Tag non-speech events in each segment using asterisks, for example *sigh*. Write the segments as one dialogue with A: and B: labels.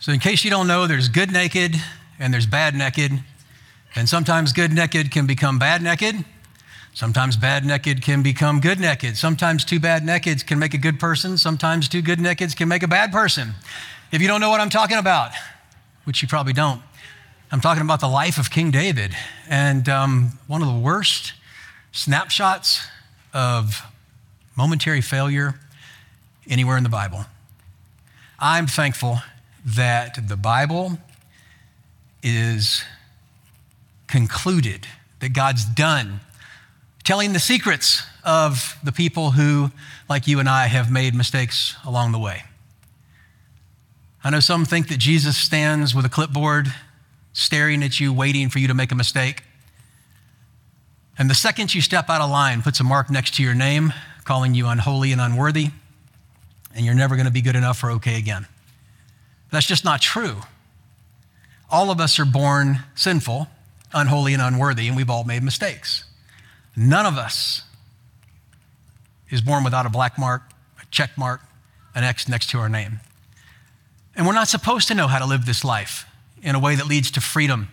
A: So, in case you don't know, there's good naked and there's bad naked. And sometimes good naked can become bad naked. Sometimes bad naked can become good naked. Sometimes two bad nakeds can make a good person. Sometimes two good nakeds can make a bad person. If you don't know what I'm talking about, which you probably don't, I'm talking about the life of King David. And um, one of the worst snapshots of momentary failure anywhere in the Bible. I'm thankful that the Bible is concluded, that God's done telling the secrets of the people who, like you and I, have made mistakes along the way. I know some think that Jesus stands with a clipboard, staring at you, waiting for you to make a mistake. And the second you step out of line, puts a mark next to your name, calling you unholy and unworthy, and you're never going to be good enough or okay again. That's just not true. All of us are born sinful, unholy, and unworthy, and we've all made mistakes. None of us is born without a black mark, a check mark, an X next to our name. And we're not supposed to know how to live this life in a way that leads to freedom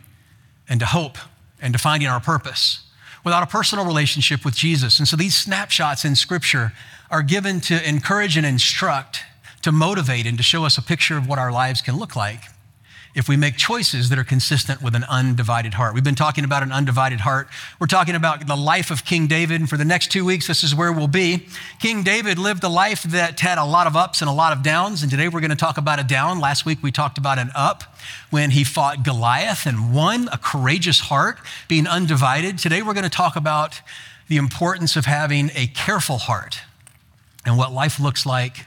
A: and to hope and to finding our purpose without a personal relationship with Jesus. And so these snapshots in Scripture are given to encourage and instruct, to motivate, and to show us a picture of what our lives can look like if we make choices that are consistent with an undivided heart. We've been talking about an undivided heart. We're talking about the life of King David, and for the next two weeks, this is where we'll be. King David lived a life that had a lot of ups and a lot of downs, and today we're going to talk about a down. Last week we talked about an up when he fought Goliath and won a courageous heart, being undivided. Today we're going to talk about the importance of having a careful heart and what life looks like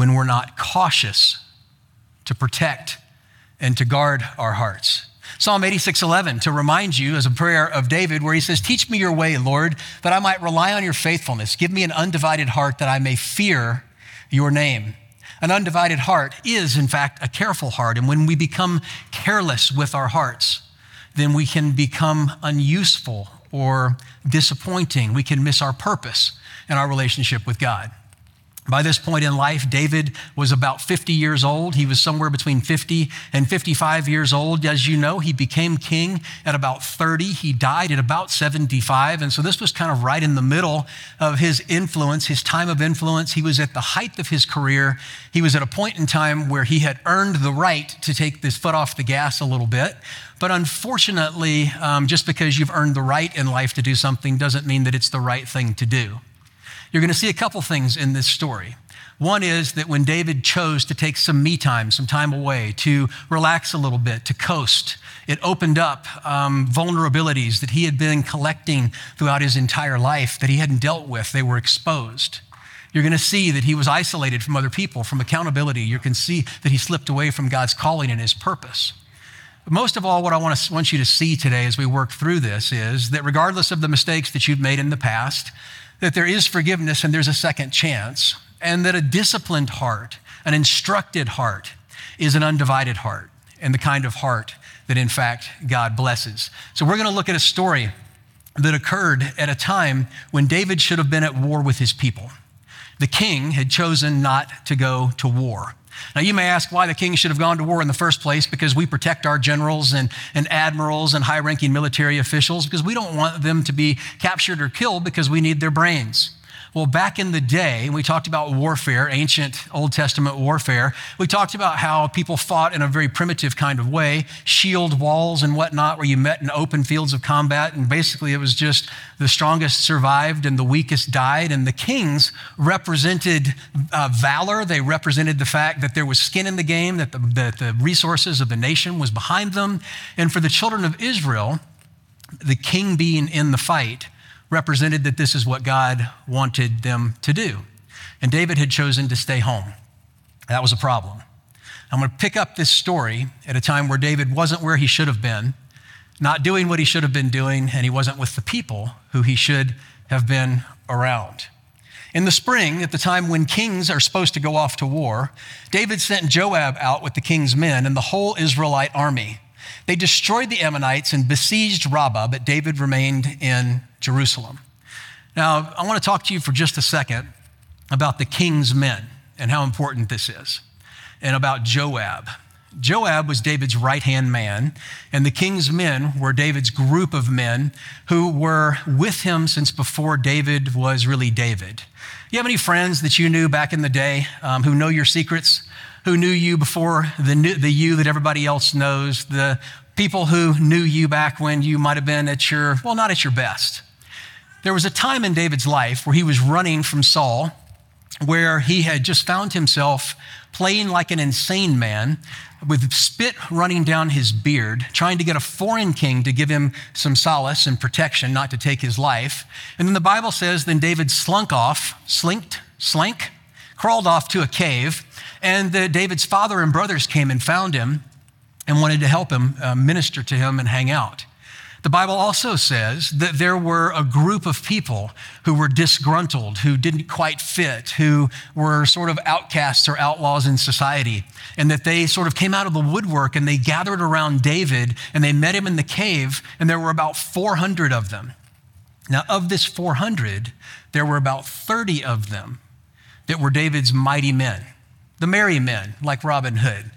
A: when we're not cautious to protect and to guard our hearts. Psalm 86:11 to remind you as a prayer of David where he says, "Teach me your way, Lord, that I might rely on your faithfulness. Give me an undivided heart that I may fear your name." An undivided heart is in fact a careful heart, and when we become careless with our hearts, then we can become unuseful or disappointing. We can miss our purpose in our relationship with God. By this point in life, David was about 50 years old. He was somewhere between 50 and 55 years old. As you know, he became king at about 30. He died at about 75. And so this was kind of right in the middle of his influence, his time of influence. He was at the height of his career. He was at a point in time where he had earned the right to take his foot off the gas a little bit. But unfortunately, um, just because you've earned the right in life to do something doesn't mean that it's the right thing to do. You're going to see a couple things in this story. One is that when David chose to take some me time, some time away, to relax a little bit, to coast, it opened up um, vulnerabilities that he had been collecting throughout his entire life that he hadn't dealt with. They were exposed. You're going to see that he was isolated from other people, from accountability. You can see that he slipped away from God's calling and his purpose. But most of all, what I want, to, want you to see today as we work through this is that regardless of the mistakes that you've made in the past, that there is forgiveness and there's a second chance, and that a disciplined heart, an instructed heart, is an undivided heart, and the kind of heart that, in fact, God blesses. So, we're going to look at a story that occurred at a time when David should have been at war with his people. The king had chosen not to go to war. Now, you may ask why the king should have gone to war in the first place because we protect our generals and, and admirals and high ranking military officials because we don't want them to be captured or killed because we need their brains. Well, back in the day, we talked about warfare, ancient Old Testament warfare. We talked about how people fought in a very primitive kind of way, shield walls and whatnot, where you met in open fields of combat. And basically, it was just the strongest survived and the weakest died. And the kings represented uh, valor. They represented the fact that there was skin in the game, that the, that the resources of the nation was behind them. And for the children of Israel, the king being in the fight, represented that this is what God wanted them to do. And David had chosen to stay home. That was a problem. I'm going to pick up this story at a time where David wasn't where he should have been, not doing what he should have been doing, and he wasn't with the people who he should have been around. In the spring, at the time when kings are supposed to go off to war, David sent Joab out with the king's men and the whole Israelite army. They destroyed the Ammonites and besieged Rabbah, but David remained in Jerusalem. Now, I want to talk to you for just a second about the king's men and how important this is, and about Joab. Joab was David's right hand man, and the king's men were David's group of men who were with him since before David was really David. You have any friends that you knew back in the day um, who know your secrets, who knew you before the, the you that everybody else knows, the people who knew you back when you might have been at your, well, not at your best? There was a time in David's life where he was running from Saul, where he had just found himself playing like an insane man with spit running down his beard, trying to get a foreign king to give him some solace and protection, not to take his life. And then the Bible says, then David slunk off, slinked, slank, crawled off to a cave, and the, David's father and brothers came and found him and wanted to help him uh, minister to him and hang out. The Bible also says that there were a group of people who were disgruntled, who didn't quite fit, who were sort of outcasts or outlaws in society, and that they sort of came out of the woodwork and they gathered around David and they met him in the cave, and there were about 400 of them. Now, of this 400, there were about 30 of them that were David's mighty men, the merry men, like Robin Hood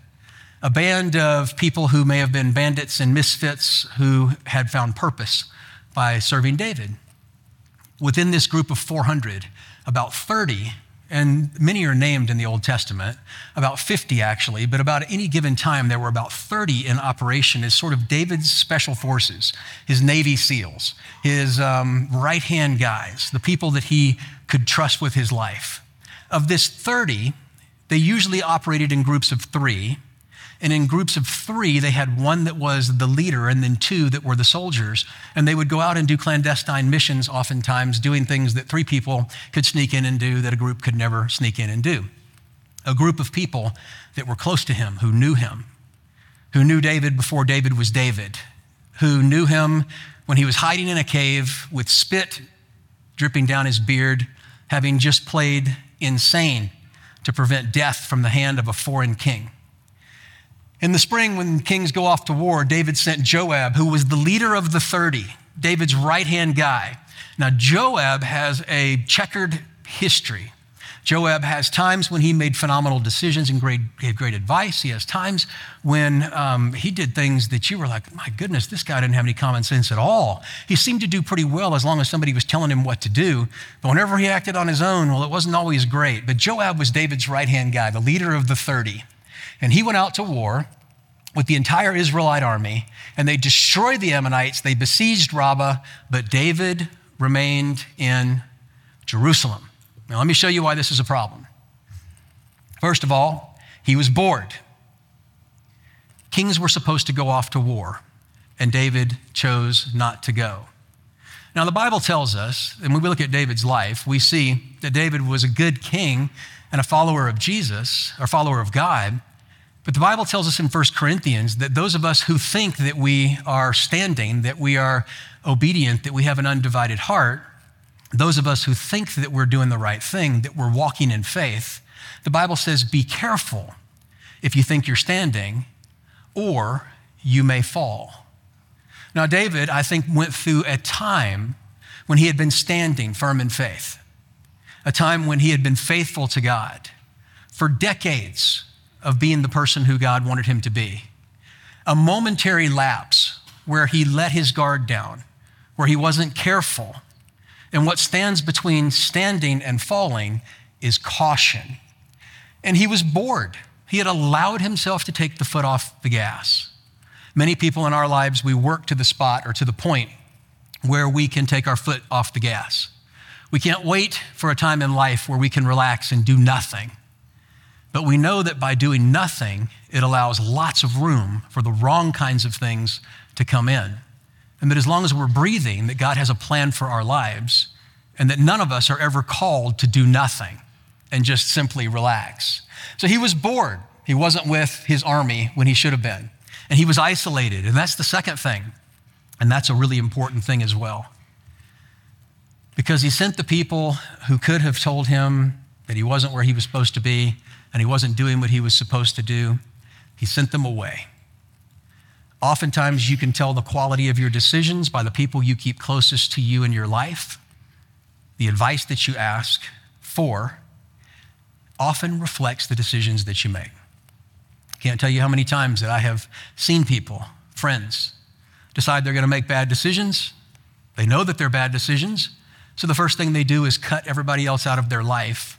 A: a band of people who may have been bandits and misfits who had found purpose by serving David. Within this group of 400, about 30, and many are named in the Old Testament, about 50 actually, but about any given time, there were about 30 in operation as sort of David's special forces, his Navy SEALs, his um, right hand guys, the people that he could trust with his life. Of this 30, they usually operated in groups of three and in groups of three, they had one that was the leader and then two that were the soldiers. And they would go out and do clandestine missions, oftentimes doing things that three people could sneak in and do that a group could never sneak in and do. A group of people that were close to him, who knew him, who knew David before David was David, who knew him when he was hiding in a cave with spit dripping down his beard, having just played insane to prevent death from the hand of a foreign king. In the spring, when kings go off to war, David sent Joab, who was the leader of the 30, David's right hand guy. Now, Joab has a checkered history. Joab has times when he made phenomenal decisions and great, gave great advice. He has times when um, he did things that you were like, my goodness, this guy didn't have any common sense at all. He seemed to do pretty well as long as somebody was telling him what to do. But whenever he acted on his own, well, it wasn't always great. But Joab was David's right hand guy, the leader of the 30. And he went out to war with the entire Israelite army, and they destroyed the Ammonites. They besieged Rabbah, but David remained in Jerusalem. Now, let me show you why this is a problem. First of all, he was bored. Kings were supposed to go off to war, and David chose not to go. Now, the Bible tells us, and when we look at David's life, we see that David was a good king and a follower of Jesus, or follower of God. But the Bible tells us in 1 Corinthians that those of us who think that we are standing, that we are obedient, that we have an undivided heart, those of us who think that we're doing the right thing, that we're walking in faith, the Bible says, be careful if you think you're standing, or you may fall. Now, David, I think, went through a time when he had been standing firm in faith, a time when he had been faithful to God. For decades, of being the person who God wanted him to be. A momentary lapse where he let his guard down, where he wasn't careful. And what stands between standing and falling is caution. And he was bored. He had allowed himself to take the foot off the gas. Many people in our lives, we work to the spot or to the point where we can take our foot off the gas. We can't wait for a time in life where we can relax and do nothing. But we know that by doing nothing, it allows lots of room for the wrong kinds of things to come in. And that as long as we're breathing, that God has a plan for our lives, and that none of us are ever called to do nothing and just simply relax. So he was bored. He wasn't with his army when he should have been. And he was isolated. And that's the second thing. And that's a really important thing as well. Because he sent the people who could have told him that he wasn't where he was supposed to be, and he wasn't doing what he was supposed to do, he sent them away. Oftentimes, you can tell the quality of your decisions by the people you keep closest to you in your life. The advice that you ask for often reflects the decisions that you make. Can't tell you how many times that I have seen people, friends, decide they're going to make bad decisions. They know that they're bad decisions. So the first thing they do is cut everybody else out of their life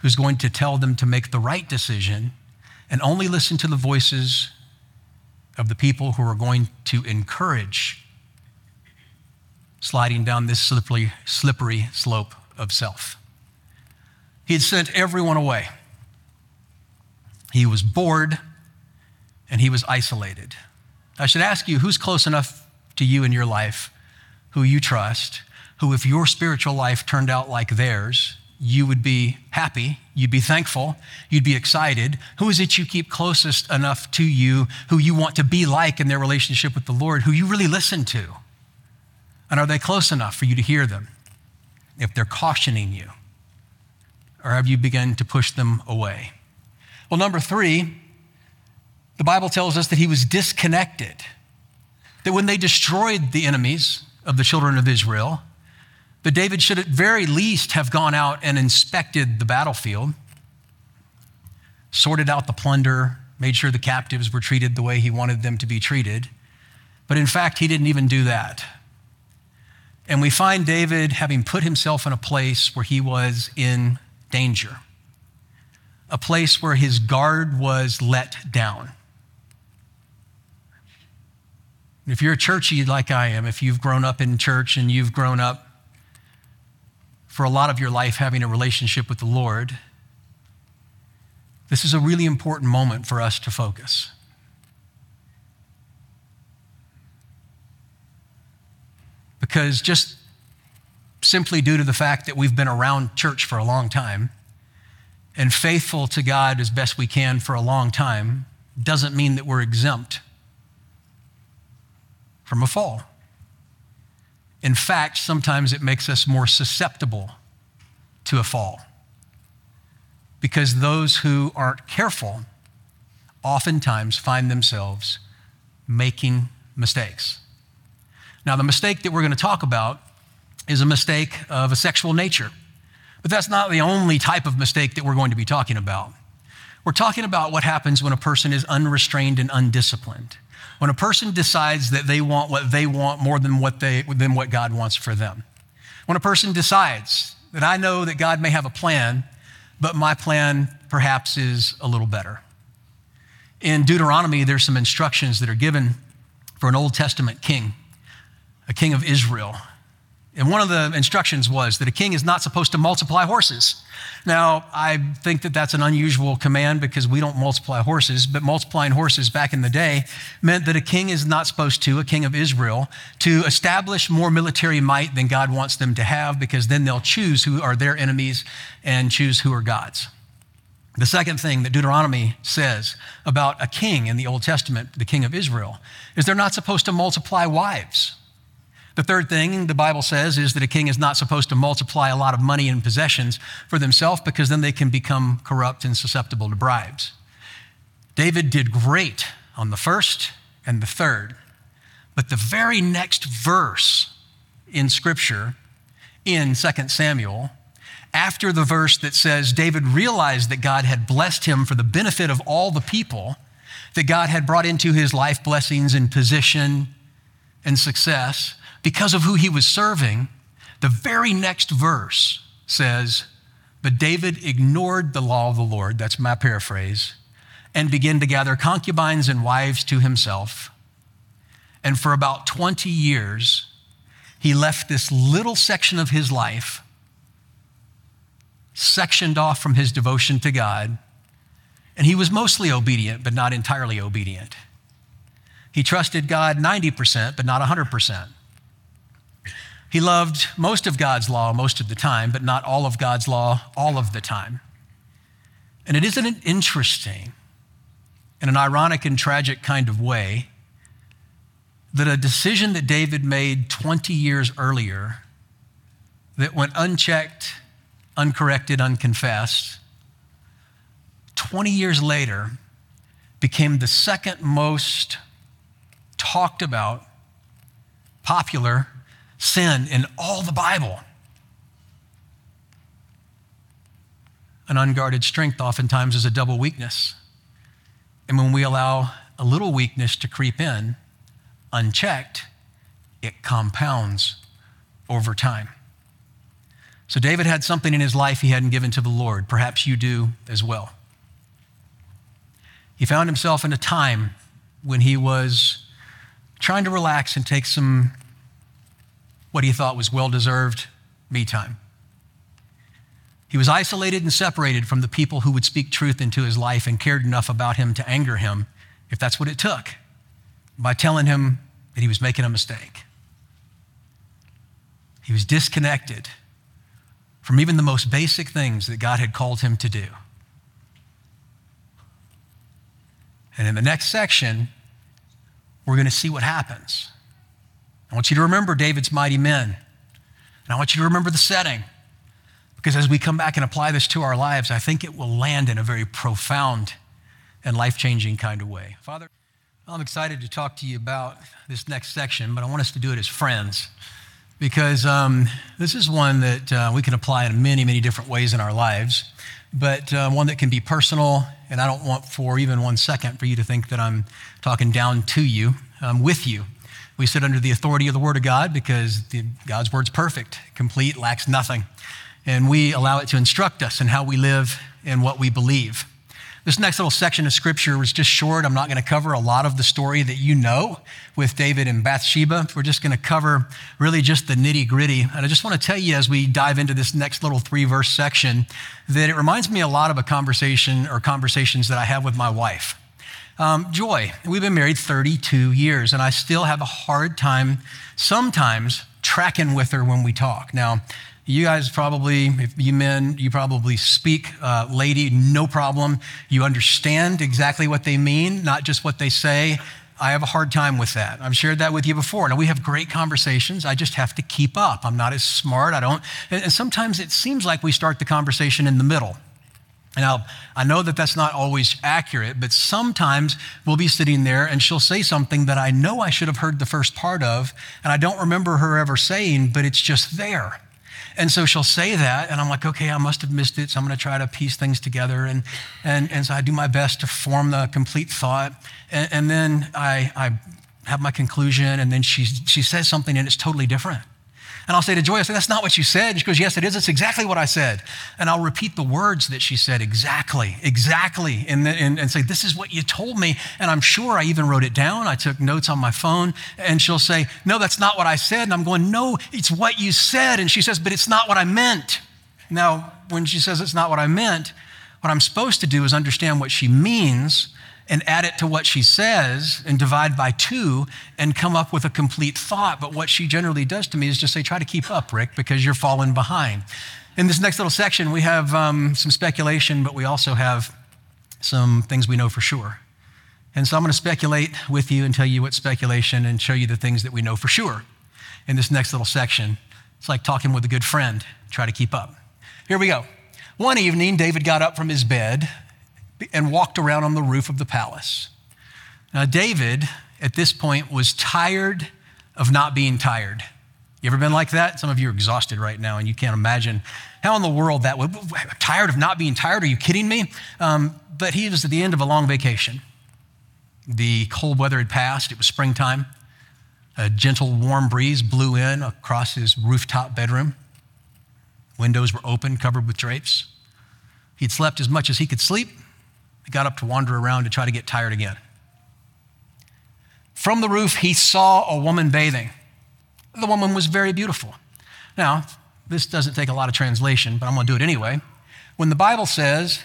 A: who's going to tell them to make the right decision and only listen to the voices of the people who are going to encourage sliding down this slippery, slippery slope of self. He had sent everyone away. He was bored and he was isolated. I should ask you who's close enough to you in your life, who you trust, who, if your spiritual life turned out like theirs, you would be happy, you'd be thankful, you'd be excited. Who is it you keep closest enough to you, who you want to be like in their relationship with the Lord, who you really listen to? And are they close enough for you to hear them if they're cautioning you? Or have you begun to push them away? Well, number three, the Bible tells us that he was disconnected. That when they destroyed the enemies of the children of Israel, that David should at very least have gone out and inspected the battlefield, sorted out the plunder, made sure the captives were treated the way he wanted them to be treated. But in fact, he didn't even do that. And we find David having put himself in a place where he was in danger, a place where his guard was let down. If you're a churchy like I am, if you've grown up in church and you've grown up for a lot of your life having a relationship with the Lord, this is a really important moment for us to focus. Because just simply due to the fact that we've been around church for a long time and faithful to God as best we can for a long time doesn't mean that we're exempt from a fall. In fact, sometimes it makes us more susceptible to a fall. Because those who aren't careful oftentimes find themselves making mistakes. Now, the mistake that we're going to talk about is a mistake of a sexual nature. But that's not the only type of mistake that we're going to be talking about. We're talking about what happens when a person is unrestrained and undisciplined. When a person decides that they want what they want more than what, they, than what God wants for them. When a person decides that I know that God may have a plan, but my plan perhaps is a little better. In Deuteronomy, there's some instructions that are given for an Old Testament king, a king of Israel. And one of the instructions was that a king is not supposed to multiply horses. Now, I think that that's an unusual command because we don't multiply horses, but multiplying horses back in the day meant that a king is not supposed to, a king of Israel, to establish more military might than God wants them to have because then they'll choose who are their enemies and choose who are God's. The second thing that Deuteronomy says about a king in the Old Testament, the king of Israel, is they're not supposed to multiply wives. The third thing the Bible says is that a king is not supposed to multiply a lot of money and possessions for themselves because then they can become corrupt and susceptible to bribes. David did great on the first and the third, but the very next verse in Scripture, in 2 Samuel, after the verse that says David realized that God had blessed him for the benefit of all the people, that God had brought into his life blessings and position and success, because of who he was serving, the very next verse says, But David ignored the law of the Lord, that's my paraphrase, and began to gather concubines and wives to himself. And for about 20 years, he left this little section of his life sectioned off from his devotion to God. And he was mostly obedient, but not entirely obedient. He trusted God 90%, but not 100%. He loved most of God's law most of the time, but not all of God's law all of the time. And it isn't interesting, in an ironic and tragic kind of way, that a decision that David made 20 years earlier that went unchecked, uncorrected, unconfessed, 20 years later became the second most talked about, popular, sin in all the Bible. An unguarded strength oftentimes is a double weakness. And when we allow a little weakness to creep in, unchecked, it compounds over time. So David had something in his life he hadn't given to the Lord. Perhaps you do as well. He found himself in a time when he was trying to relax and take some what he thought was well deserved me time. He was isolated and separated from the people who would speak truth into his life and cared enough about him to anger him, if that's what it took, by telling him that he was making a mistake. He was disconnected from even the most basic things that God had called him to do. And in the next section, we're going to see what happens. I want you to remember David's mighty men. And I want you to remember the setting. Because as we come back and apply this to our lives, I think it will land in a very profound and life changing kind of way. Father, I'm excited to talk to you about this next section, but I want us to do it as friends because um, this is one that uh, we can apply in many, many different ways in our lives, but uh, one that can be personal. And I don't want for even one second for you to think that I'm talking down to you, um, with you. We sit under the authority of the Word of God because the, God's Word's perfect, complete, lacks nothing and we allow it to instruct us in how we live and what we believe. This next little section of scripture was just short. I'm not going to cover a lot of the story that you know with David and Bathsheba. We're just going to cover really just the nitty gritty. And I just want to tell you as we dive into this next little three verse section that it reminds me a lot of a conversation or conversations that I have with my wife. Um, Joy, we've been married 32 years, and I still have a hard time sometimes tracking with her when we talk. Now, you guys probably, if you men, you probably speak uh, lady, no problem. You understand exactly what they mean, not just what they say. I have a hard time with that. I've shared that with you before. Now, we have great conversations. I just have to keep up. I'm not as smart. I don't. And sometimes it seems like we start the conversation in the middle. Now, I know that that's not always accurate, but sometimes we'll be sitting there and she'll say something that I know I should have heard the first part of, and I don't remember her ever saying, but it's just there. And so she'll say that, and I'm like, okay, I must have missed it. So I'm going to try to piece things together. And, and, and so I do my best to form the complete thought. And, and then I, I have my conclusion, and then she, she says something, and it's totally different. And I'll say to Joy, I say, that's not what you said. She goes, yes, it is. It's exactly what I said. And I'll repeat the words that she said exactly, exactly, and, and, and say, this is what you told me. And I'm sure I even wrote it down. I took notes on my phone. And she'll say, no, that's not what I said. And I'm going, no, it's what you said. And she says, but it's not what I meant. Now, when she says it's not what I meant, what I'm supposed to do is understand what she means and add it to what she says and divide by two and come up with a complete thought. But what she generally does to me is just say, try to keep up, Rick, because you're falling behind. In this next little section, we have um, some speculation, but we also have some things we know for sure. And so I'm going to speculate with you and tell you what speculation and show you the things that we know for sure in this next little section. It's like talking with a good friend. Try to keep up. Here we go. One evening, David got up from his bed and walked around on the roof of the palace. Now, David, at this point, was tired of not being tired. You ever been like that? Some of you are exhausted right now, and you can't imagine how in the world that would. Tired of not being tired? Are you kidding me? Um, but he was at the end of a long vacation. The cold weather had passed, it was springtime. A gentle, warm breeze blew in across his rooftop bedroom. Windows were open, covered with drapes. He'd slept as much as he could sleep, got up to wander around to try to get tired again. From the roof, he saw a woman bathing. The woman was very beautiful. Now, this doesn't take a lot of translation, but I'm going to do it anyway. When the Bible says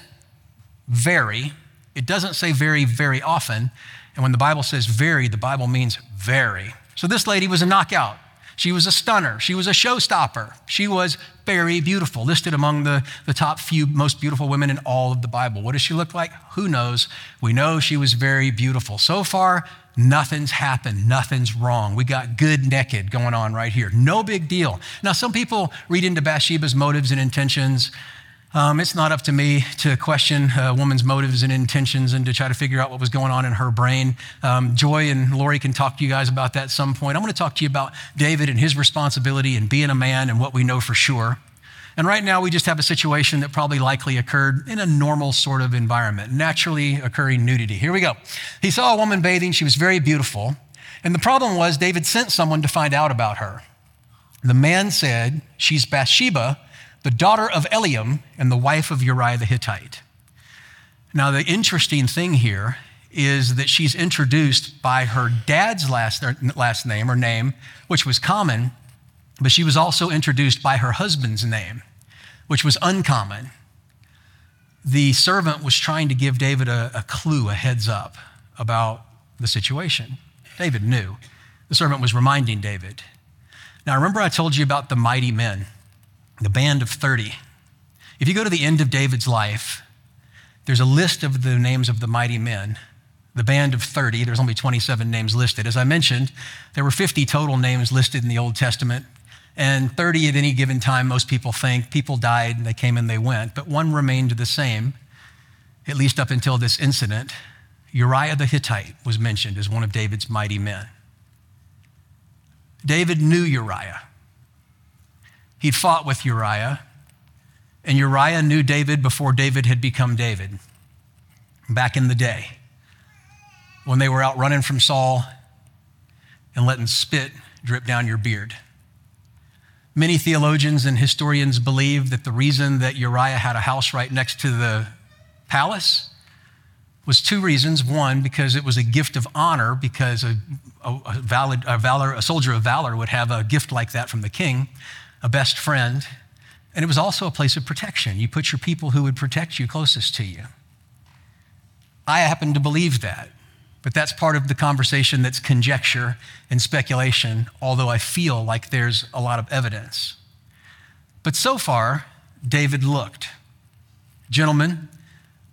A: very, it doesn't say very, very often. And when the Bible says very, the Bible means very. So this lady was a knockout. She was a stunner. She was a showstopper. She was very beautiful, listed among the, the top few most beautiful women in all of the Bible. What does she look like? Who knows? We know she was very beautiful. So far, nothing's happened. Nothing's wrong. We got good naked going on right here. No big deal. Now, some people read into Bathsheba's motives and intentions um, it's not up to me to question a woman's motives and intentions and to try to figure out what was going on in her brain. Um, Joy and Lori can talk to you guys about that at some point. I'm going to talk to you about David and his responsibility and being a man and what we know for sure. And right now, we just have a situation that probably likely occurred in a normal sort of environment, naturally occurring nudity. Here we go. He saw a woman bathing. She was very beautiful. And the problem was, David sent someone to find out about her. The man said, She's Bathsheba, the daughter of Eliam and the wife of Uriah the Hittite. Now, the interesting thing here is that she's introduced by her dad's last, er, last name or name, which was common, but she was also introduced by her husband's name, which was uncommon. The servant was trying to give David a, a clue, a heads up about the situation. David knew. The servant was reminding David. Now, remember, I told you about the mighty men, the band of 30. If you go to the end of David's life, there's a list of the names of the mighty men the band of 30. There's only 27 names listed. As I mentioned, there were 50 total names listed in the Old Testament. And 30 at any given time, most people think people died, and they came and they went, but one remained the same, at least up until this incident. Uriah the Hittite was mentioned as one of David's mighty men. David knew Uriah. He'd fought with Uriah, and Uriah knew David before David had become David back in the day when they were out running from Saul and letting spit drip down your beard. Many theologians and historians believe that the reason that Uriah had a house right next to the palace was two reasons. One, because it was a gift of honor, because a, a, valid, a, valor, a soldier of valor would have a gift like that from the king, a best friend. And it was also a place of protection. You put your people who would protect you closest to you. I happen to believe that. But that's part of the conversation that's conjecture and speculation, although I feel like there's a lot of evidence. But so far, David looked. Gentlemen,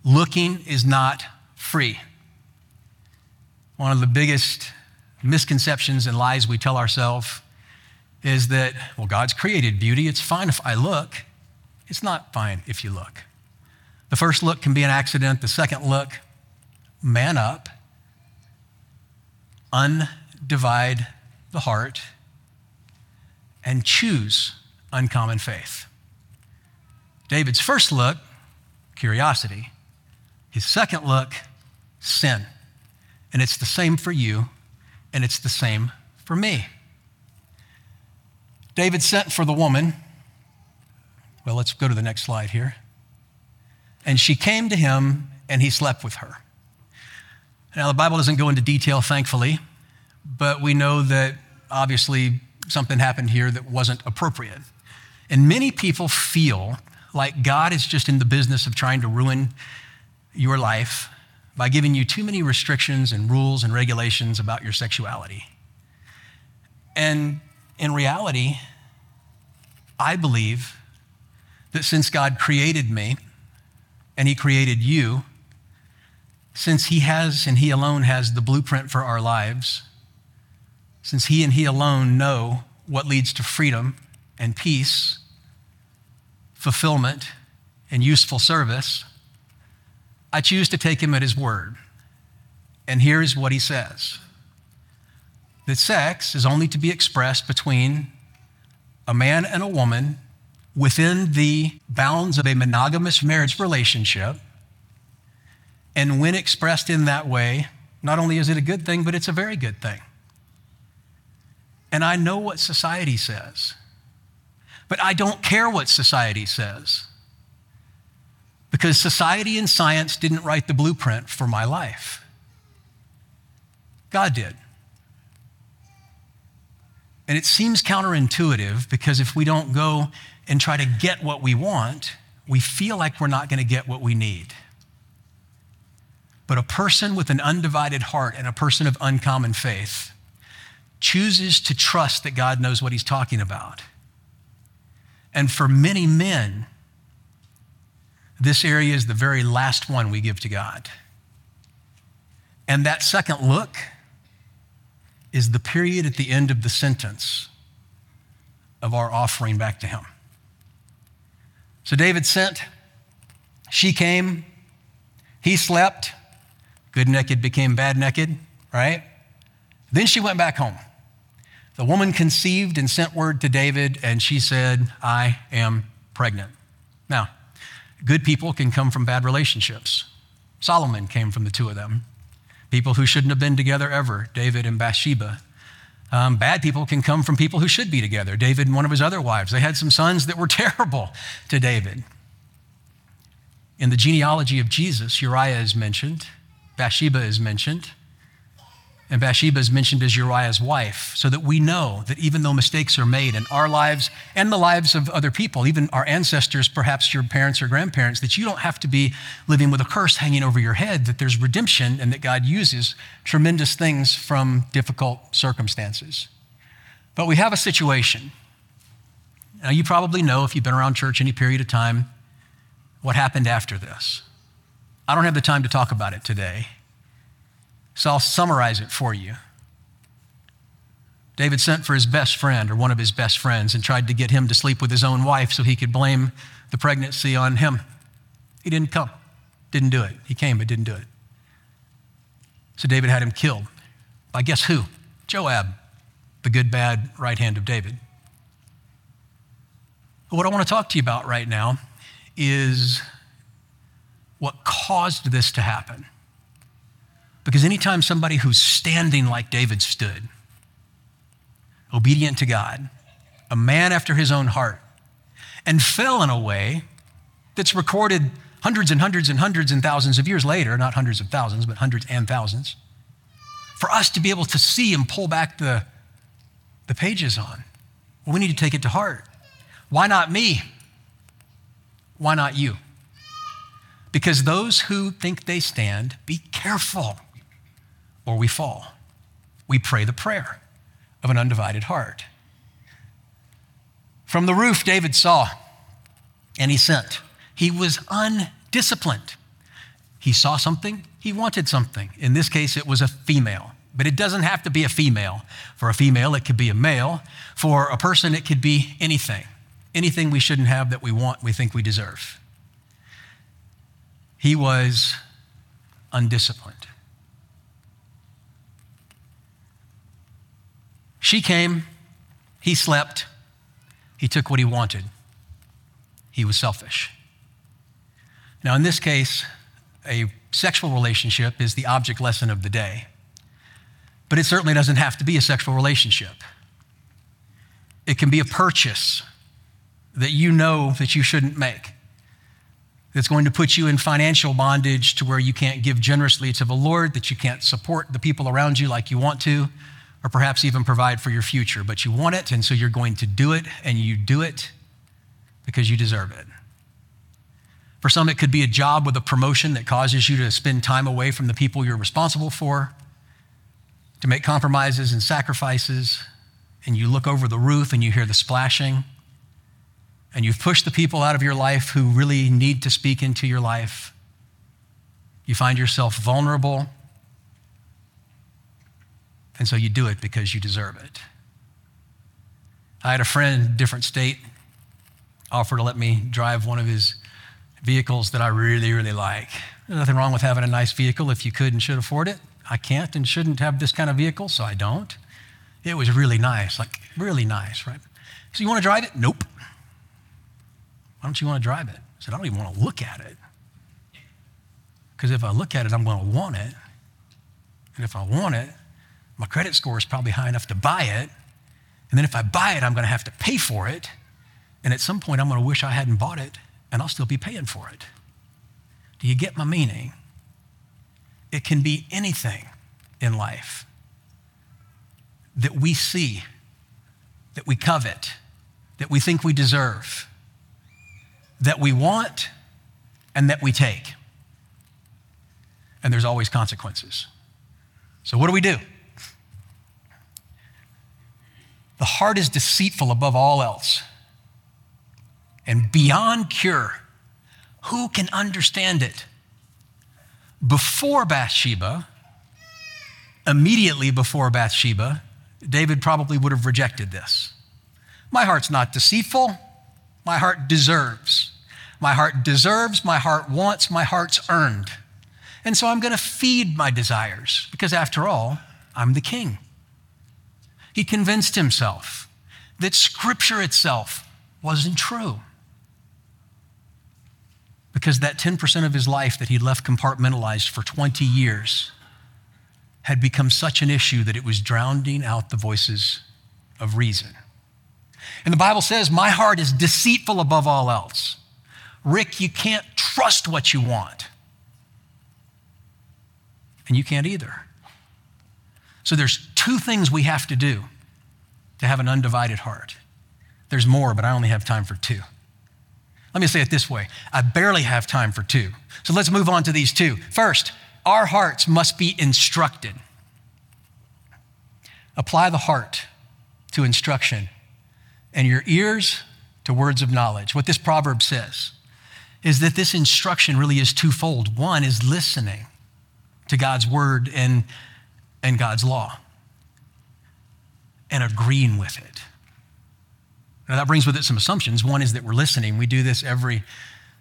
A: looking is not free. One of the biggest misconceptions and lies we tell ourselves is that, well, God's created beauty. It's fine if I look. It's not fine if you look. The first look can be an accident. The second look, man up undivide the heart and choose uncommon faith. David's first look, curiosity. His second look, sin. And it's the same for you, and it's the same for me. David sent for the woman. Well, let's go to the next slide here. And she came to him, and he slept with her. Now, the Bible doesn't go into detail, thankfully, but we know that obviously something happened here that wasn't appropriate. And many people feel like God is just in the business of trying to ruin your life by giving you too many restrictions and rules and regulations about your sexuality. And in reality, I believe that since God created me and He created you, since He has and He alone has the blueprint for our lives, since He and He alone know what leads to freedom and peace, fulfillment, and useful service, I choose to take Him at His word. And here's what He says that sex is only to be expressed between a man and a woman within the bounds of a monogamous marriage relationship and when expressed in that way, not only is it a good thing, but it's a very good thing. And I know what society says, but I don't care what society says because society and science didn't write the blueprint for my life. God did. And it seems counterintuitive because if we don't go and try to get what we want, we feel like we're not going to get what we need. But a person with an undivided heart and a person of uncommon faith chooses to trust that God knows what he's talking about. And for many men, this area is the very last one we give to God. And that second look is the period at the end of the sentence of our offering back to him. So David sent, she came, he slept, Good naked became bad naked, right? Then she went back home. The woman conceived and sent word to David, and she said, I am pregnant. Now, good people can come from bad relationships. Solomon came from the two of them. People who shouldn't have been together ever, David and Bathsheba. Um, bad people can come from people who should be together. David and one of his other wives. They had some sons that were *laughs* terrible to David. In the genealogy of Jesus, Uriah is mentioned, Bathsheba is mentioned, and Bathsheba is mentioned as Uriah's wife, so that we know that even though mistakes are made in our lives and the lives of other people, even our ancestors, perhaps your parents or grandparents, that you don't have to be living with a curse hanging over your head, that there's redemption and that God uses tremendous things from difficult circumstances. But we have a situation. Now, you probably know if you've been around church any period of time what happened after this. I don't have the time to talk about it today, so I'll summarize it for you. David sent for his best friend or one of his best friends and tried to get him to sleep with his own wife so he could blame the pregnancy on him. He didn't come, didn't do it. He came, but didn't do it. So David had him killed by guess who? Joab, the good, bad right hand of David. But what I want to talk to you about right now is what caused this to happen. Because anytime somebody who's standing like David stood, obedient to God, a man after his own heart, and fell in a way that's recorded hundreds and hundreds and hundreds and thousands of years later, not hundreds of thousands, but hundreds and thousands, for us to be able to see and pull back the, the pages on. Well, we need to take it to heart. Why not me? Why not you? Because those who think they stand, be careful, or we fall. We pray the prayer of an undivided heart. From the roof, David saw, and he sent. He was undisciplined. He saw something, he wanted something. In this case, it was a female. But it doesn't have to be a female. For a female, it could be a male. For a person, it could be anything. Anything we shouldn't have that we want, we think we deserve. He was undisciplined. She came, he slept, he took what he wanted. He was selfish. Now, in this case, a sexual relationship is the object lesson of the day, but it certainly doesn't have to be a sexual relationship. It can be a purchase that you know that you shouldn't make that's going to put you in financial bondage to where you can't give generously to the Lord, that you can't support the people around you like you want to, or perhaps even provide for your future. But you want it, and so you're going to do it, and you do it because you deserve it. For some, it could be a job with a promotion that causes you to spend time away from the people you're responsible for, to make compromises and sacrifices, and you look over the roof and you hear the splashing and you've pushed the people out of your life who really need to speak into your life, you find yourself vulnerable, and so you do it because you deserve it. I had a friend, different state, offer to let me drive one of his vehicles that I really, really like. There's nothing wrong with having a nice vehicle if you could and should afford it. I can't and shouldn't have this kind of vehicle, so I don't. It was really nice, like really nice, right? So you want to drive it? Nope. Why don't you want to drive it? I said, I don't even want to look at it. Because if I look at it, I'm going to want it. And if I want it, my credit score is probably high enough to buy it. And then if I buy it, I'm going to have to pay for it. And at some point, I'm going to wish I hadn't bought it, and I'll still be paying for it. Do you get my meaning? It can be anything in life that we see, that we covet, that we think we deserve that we want and that we take. And there's always consequences. So, what do we do? The heart is deceitful above all else and beyond cure. Who can understand it? Before Bathsheba, immediately before Bathsheba, David probably would have rejected this. My heart's not deceitful. My heart deserves. My heart deserves, my heart wants, my heart's earned. And so I'm going to feed my desires because, after all, I'm the king. He convinced himself that Scripture itself wasn't true. because that 10% of his life that he'd left compartmentalized for 20 years had become such an issue that it was drowning out the voices of reason. And the Bible says, My heart is deceitful above all else. Rick, you can't trust what you want. And you can't either. So there's two things we have to do to have an undivided heart. There's more, but I only have time for two. Let me say it this way I barely have time for two. So let's move on to these two. First, our hearts must be instructed. Apply the heart to instruction and your ears to words of knowledge. What this proverb says is that this instruction really is twofold. One is listening to God's word and, and God's law and agreeing with it. Now, that brings with it some assumptions. One is that we're listening. We do this every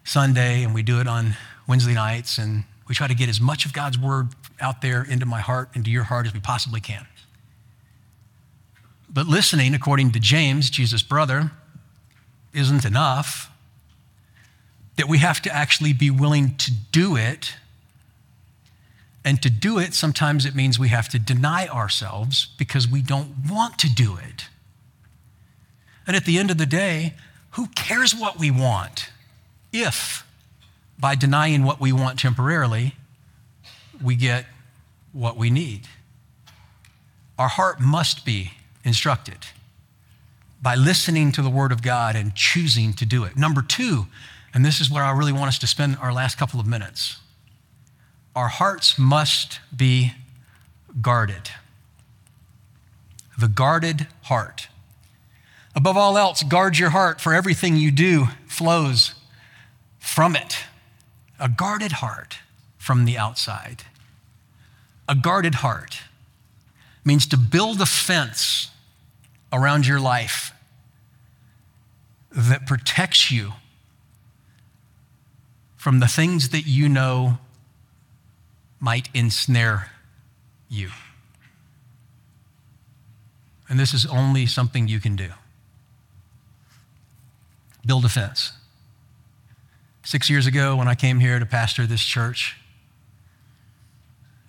A: Sunday and we do it on Wednesday nights, and we try to get as much of God's word out there into my heart, into your heart as we possibly can. But listening, according to James, Jesus' brother, isn't enough. That we have to actually be willing to do it. And to do it, sometimes it means we have to deny ourselves because we don't want to do it. And at the end of the day, who cares what we want if, by denying what we want temporarily, we get what we need? Our heart must be instructed by listening to the Word of God and choosing to do it. Number two, and this is where I really want us to spend our last couple of minutes our hearts must be guarded. The guarded heart. Above all else, guard your heart, for everything you do flows from it. A guarded heart from the outside. A guarded heart means to build a fence around your life that protects you from the things that you know might ensnare you. And this is only something you can do. Build a fence. Six years ago, when I came here to pastor this church,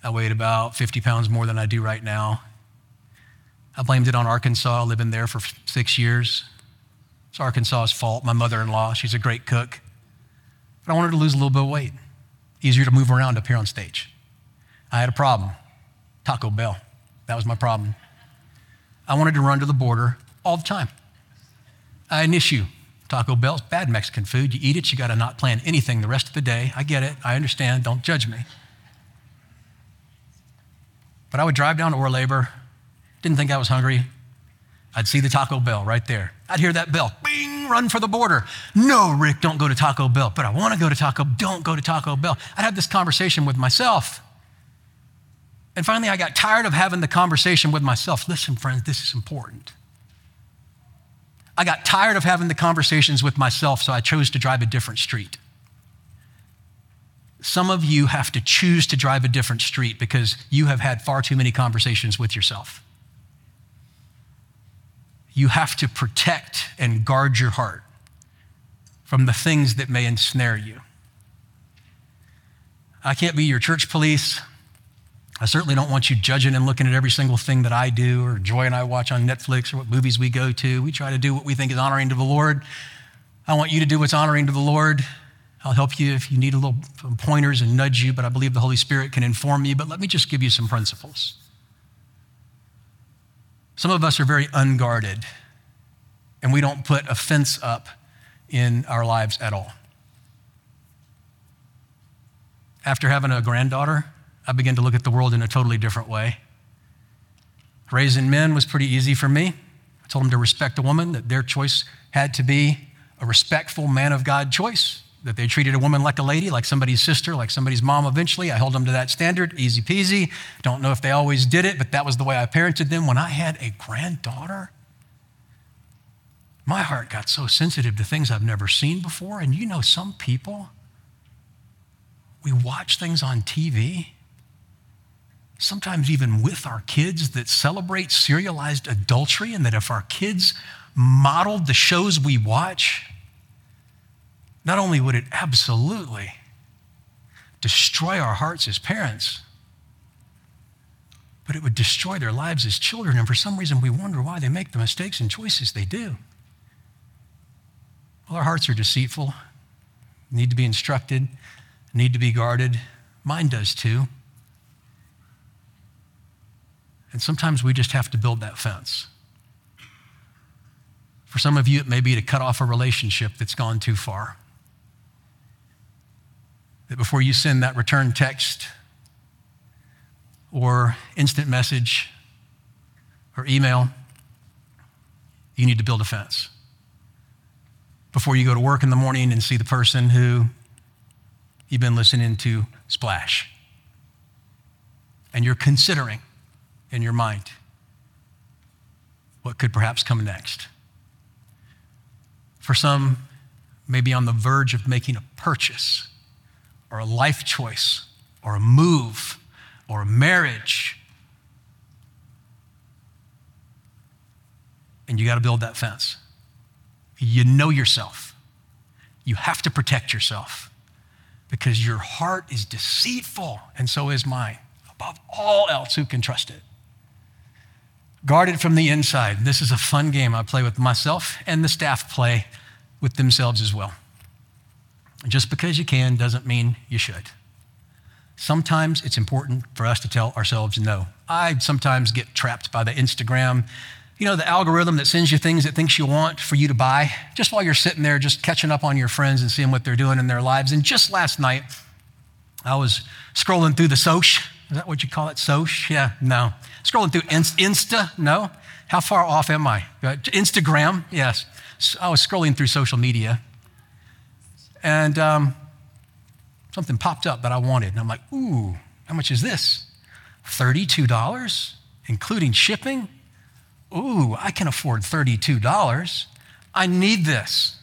A: I weighed about 50 pounds more than I do right now. I blamed it on Arkansas, living there for six years. It's Arkansas's fault. My mother in law, she's a great cook. But I wanted to lose a little bit of weight. Easier to move around up here on stage. I had a problem Taco Bell. That was my problem. I wanted to run to the border all the time. I had an issue. Taco Bell's bad Mexican food. You eat it, you got to not plan anything the rest of the day. I get it. I understand. Don't judge me. But I would drive down to Orlabor, didn't think I was hungry. I'd see the Taco Bell right there. I'd hear that bell, bing, run for the border. No, Rick, don't go to Taco Bell. But I want to go to Taco, don't go to Taco Bell. I'd have this conversation with myself. And finally, I got tired of having the conversation with myself. Listen, friends, this is important. I got tired of having the conversations with myself, so I chose to drive a different street. Some of you have to choose to drive a different street because you have had far too many conversations with yourself you have to protect and guard your heart from the things that may ensnare you. I can't be your church police. I certainly don't want you judging and looking at every single thing that I do or Joy and I watch on Netflix or what movies we go to. We try to do what we think is honoring to the Lord. I want you to do what's honoring to the Lord. I'll help you if you need a little pointers and nudge you, but I believe the Holy Spirit can inform you. But let me just give you some principles. Some of us are very unguarded, and we don't put a fence up in our lives at all. After having a granddaughter, I began to look at the world in a totally different way. Raising men was pretty easy for me. I told them to respect a woman, that their choice had to be a respectful man of God choice that they treated a woman like a lady, like somebody's sister, like somebody's mom eventually. I held them to that standard, easy peasy. Don't know if they always did it, but that was the way I parented them. When I had a granddaughter, my heart got so sensitive to things I've never seen before. And you know, some people, we watch things on TV, sometimes even with our kids, that celebrate serialized adultery, and that if our kids modeled the shows we watch, not only would it absolutely destroy our hearts as parents, but it would destroy their lives as children. And for some reason, we wonder why they make the mistakes and choices they do. Well, our hearts are deceitful, need to be instructed, need to be guarded. Mine does too. And sometimes we just have to build that fence. For some of you, it may be to cut off a relationship that's gone too far. That before you send that return text or instant message or email, you need to build a fence. Before you go to work in the morning and see the person who you've been listening to splash. And you're considering in your mind what could perhaps come next. For some, maybe on the verge of making a purchase or a life choice or a move or a marriage. And you got to build that fence. You know yourself. You have to protect yourself because your heart is deceitful, and so is mine. Above all else, who can trust it? Guard it from the inside. This is a fun game I play with myself, and the staff play with themselves as well. Just because you can doesn't mean you should. Sometimes it's important for us to tell ourselves no. I sometimes get trapped by the Instagram, you know, the algorithm that sends you things it thinks you want for you to buy, just while you're sitting there just catching up on your friends and seeing what they're doing in their lives. And just last night, I was scrolling through the Soch. Is that what you call it? Soch? Yeah, no. Scrolling through Insta? No. How far off am I? Instagram? Yes. So I was scrolling through social media. And um, something popped up that I wanted. And I'm like, ooh, how much is this? $32, including shipping? Ooh, I can afford $32. I need this.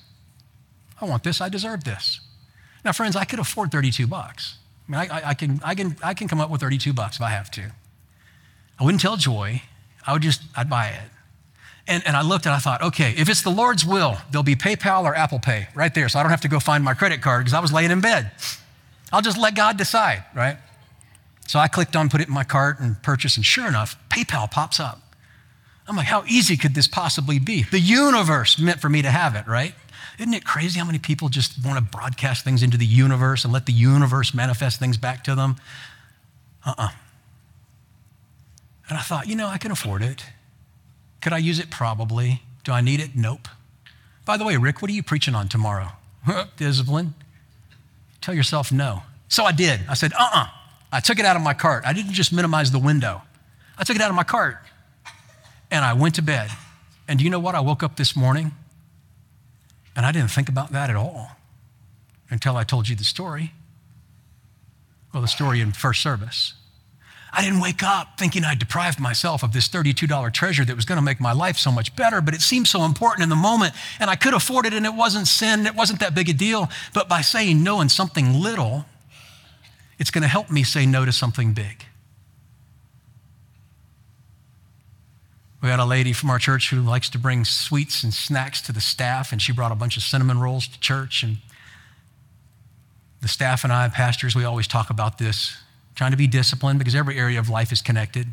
A: I want this. I deserve this. Now, friends, I could afford 32 bucks. I, I, I, can, I, can, I can come up with 32 bucks if I have to. I wouldn't tell Joy. I would just, I'd buy it. And, and I looked and I thought, okay, if it's the Lord's will, there'll be PayPal or Apple Pay right there. So I don't have to go find my credit card because I was laying in bed. I'll just let God decide, right? So I clicked on put it in my cart and purchase, and sure enough, PayPal pops up. I'm like, how easy could this possibly be? The universe meant for me to have it, right? Isn't it crazy how many people just want to broadcast things into the universe and let the universe manifest things back to them? Uh uh-uh. uh And I thought, you know, I can afford it. Could I use it? Probably. Do I need it? Nope. By the way, Rick, what are you preaching on tomorrow? *laughs* Discipline. Tell yourself no. So I did. I said, uh uh-uh. uh I took it out of my cart. I didn't just minimize the window, I took it out of my cart. And I went to bed. And do you know what? I woke up this morning and I didn't think about that at all until I told you the story. Well, the story in first service. I didn't wake up thinking I deprived myself of this $32 treasure that was going to make my life so much better, but it seemed so important in the moment, and I could afford it, and it wasn't sin, it wasn't that big a deal. But by saying no in something little, it's going to help me say no to something big. We had a lady from our church who likes to bring sweets and snacks to the staff, and she brought a bunch of cinnamon rolls to church. And the staff and I, pastors, we always talk about this trying to be disciplined because every area of life is connected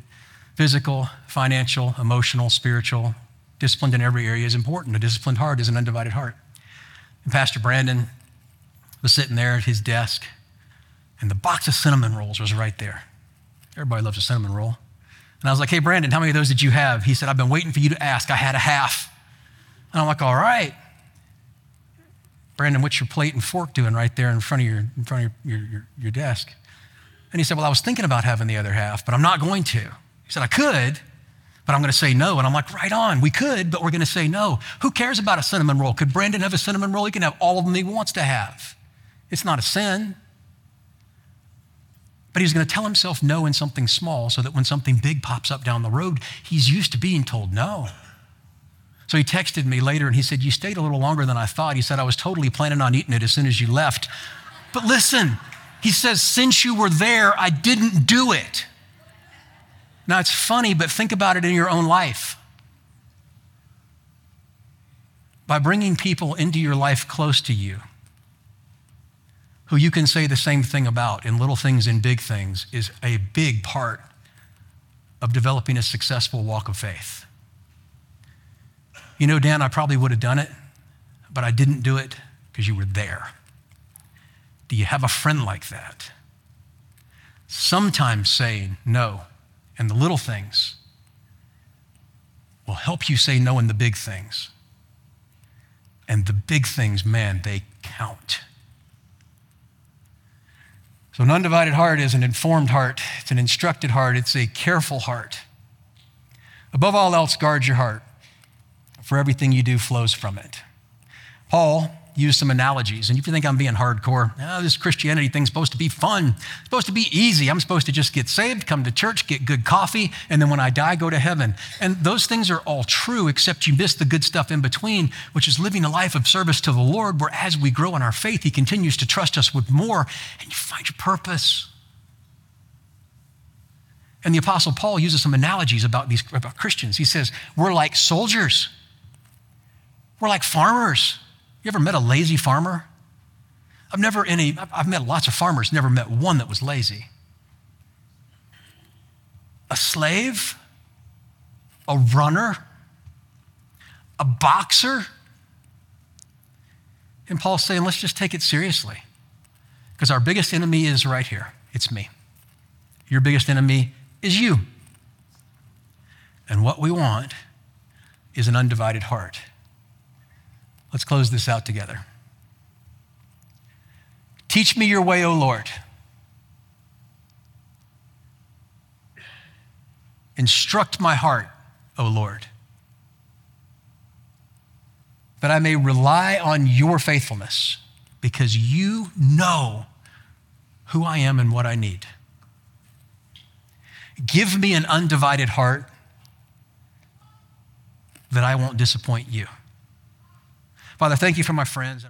A: physical, financial, emotional, spiritual. Disciplined in every area is important. A disciplined heart is an undivided heart. And Pastor Brandon was sitting there at his desk, and the box of cinnamon rolls was right there. Everybody loves a cinnamon roll. And I was like, hey, Brandon, how many of those did you have? He said, I've been waiting for you to ask. I had a half. And I'm like, all right. Brandon, what's your plate and fork doing right there in front of your, in front of your, your, your desk? And he said, Well, I was thinking about having the other half, but I'm not going to. He said, I could, but I'm going to say no. And I'm like, Right on, we could, but we're going to say no. Who cares about a cinnamon roll? Could Brandon have a cinnamon roll? He can have all of them he wants to have. It's not a sin. But he's going to tell himself no in something small so that when something big pops up down the road, he's used to being told no. So he texted me later and he said, You stayed a little longer than I thought. He said, I was totally planning on eating it as soon as you left. But listen, he says, Since you were there, I didn't do it. Now it's funny, but think about it in your own life. By bringing people into your life close to you, who you can say the same thing about in little things and big things, is a big part of developing a successful walk of faith. You know, Dan, I probably would have done it, but I didn't do it because you were there. Do you have a friend like that? Sometimes saying no and the little things will help you say no in the big things. And the big things, man, they count. So, an undivided heart is an informed heart, it's an instructed heart, it's a careful heart. Above all else, guard your heart, for everything you do flows from it. Paul use some analogies. And if you think I'm being hardcore, oh, this Christianity thing's supposed to be fun, it's supposed to be easy. I'm supposed to just get saved, come to church, get good coffee, and then when I die, go to heaven. And those things are all true, except you miss the good stuff in between, which is living a life of service to the Lord, where as we grow in our faith, He continues to trust us with more, and you find your purpose. And the Apostle Paul uses some analogies about these about Christians. He says, We're like soldiers, we're like farmers. You ever met a lazy farmer? I've never any, I've met lots of farmers, never met one that was lazy. A slave, a runner, a boxer. And Paul's saying, let's just take it seriously. Because our biggest enemy is right here it's me. Your biggest enemy is you. And what we want is an undivided heart. Let's close this out together. Teach me your way, O Lord. Instruct my heart, O Lord, that I may rely on your faithfulness because you know who I am and what I need. Give me an undivided heart that I won't disappoint you. Father, thank you for my friends.